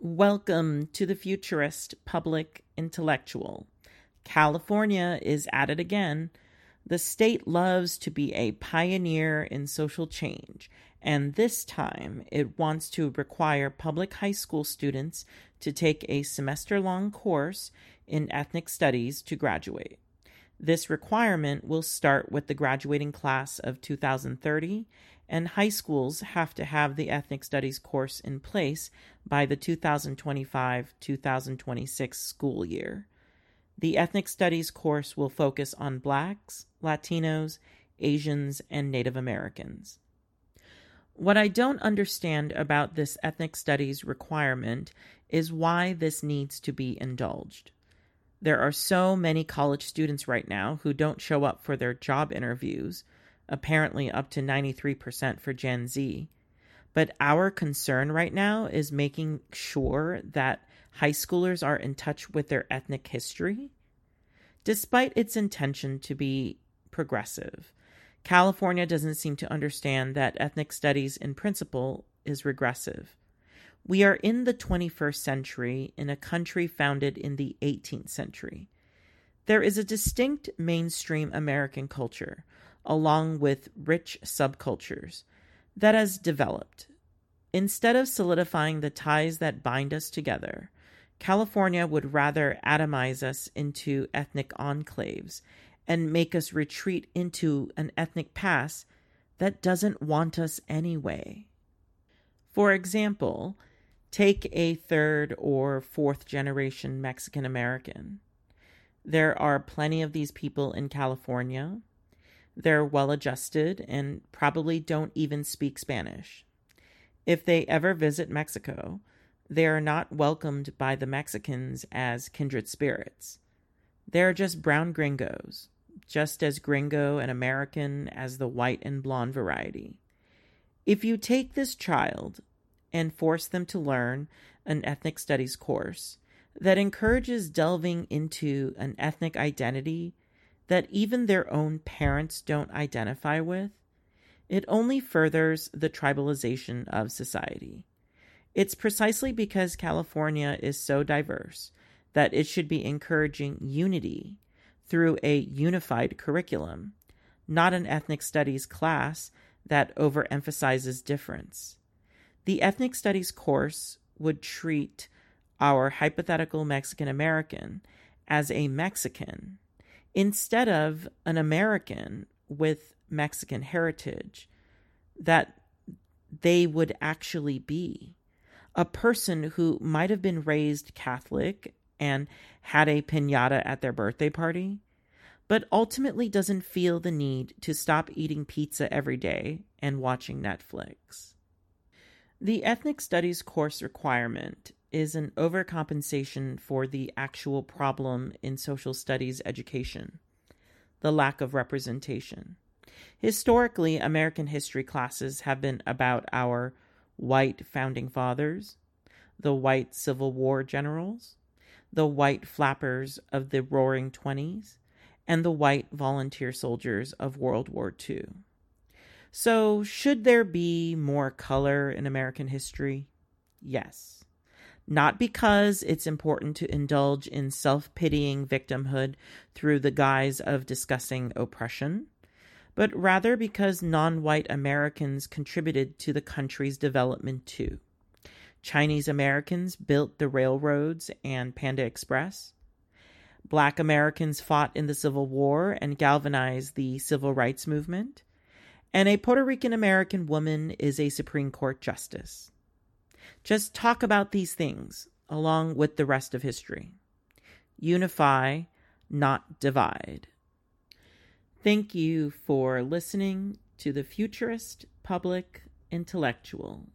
Welcome to the futurist public intellectual. California is at it again. The state loves to be a pioneer in social change, and this time it wants to require public high school students to take a semester long course in ethnic studies to graduate. This requirement will start with the graduating class of 2030 and high schools have to have the ethnic studies course in place by the 2025 2026 school year. The ethnic studies course will focus on blacks, Latinos, Asians, and Native Americans. What I don't understand about this ethnic studies requirement is why this needs to be indulged. There are so many college students right now who don't show up for their job interviews apparently up to 93% for Gen Z. But our concern right now is making sure that high schoolers are in touch with their ethnic history. Despite its intention to be progressive, California doesn't seem to understand that ethnic studies in principle is regressive. We are in the 21st century in a country founded in the 18th century. There is a distinct mainstream American culture along with rich subcultures, that has developed. Instead of solidifying the ties that bind us together, California would rather atomize us into ethnic enclaves and make us retreat into an ethnic past that doesn't want us anyway. For example, take a third or fourth generation Mexican American. There are plenty of these people in California, they're well adjusted and probably don't even speak Spanish. If they ever visit Mexico, they are not welcomed by the Mexicans as kindred spirits. They're just brown gringos, just as gringo and American as the white and blonde variety. If you take this child and force them to learn an ethnic studies course that encourages delving into an ethnic identity that even their own parents don't identify with, it only furthers the tribalization of society. It's precisely because California is so diverse that it should be encouraging unity through a unified curriculum, not an ethnic studies class that overemphasizes difference. The ethnic studies course would treat our hypothetical Mexican American as a Mexican instead of an American with Mexican heritage that they would actually be. A person who might have been raised Catholic and had a pinata at their birthday party, but ultimately doesn't feel the need to stop eating pizza every day and watching Netflix. The ethnic studies course requirement is an overcompensation for the actual problem in social studies education the lack of representation. Historically, American history classes have been about our white founding fathers, the white Civil War generals, the white flappers of the Roaring Twenties, and the white volunteer soldiers of World War II. So, should there be more color in American history? Yes not because it's important to indulge in self pitying victimhood through the guise of discussing oppression, but rather because non white Americans contributed to the country's development too. Chinese Americans built the railroads and Panda Express. Black Americans fought in the Civil War and galvanized the civil rights movement. And a Puerto Rican American woman is a Supreme Court justice. Just talk about these things along with the rest of history. Unify, not divide. Thank you for listening to the Futurist Public Intellectual.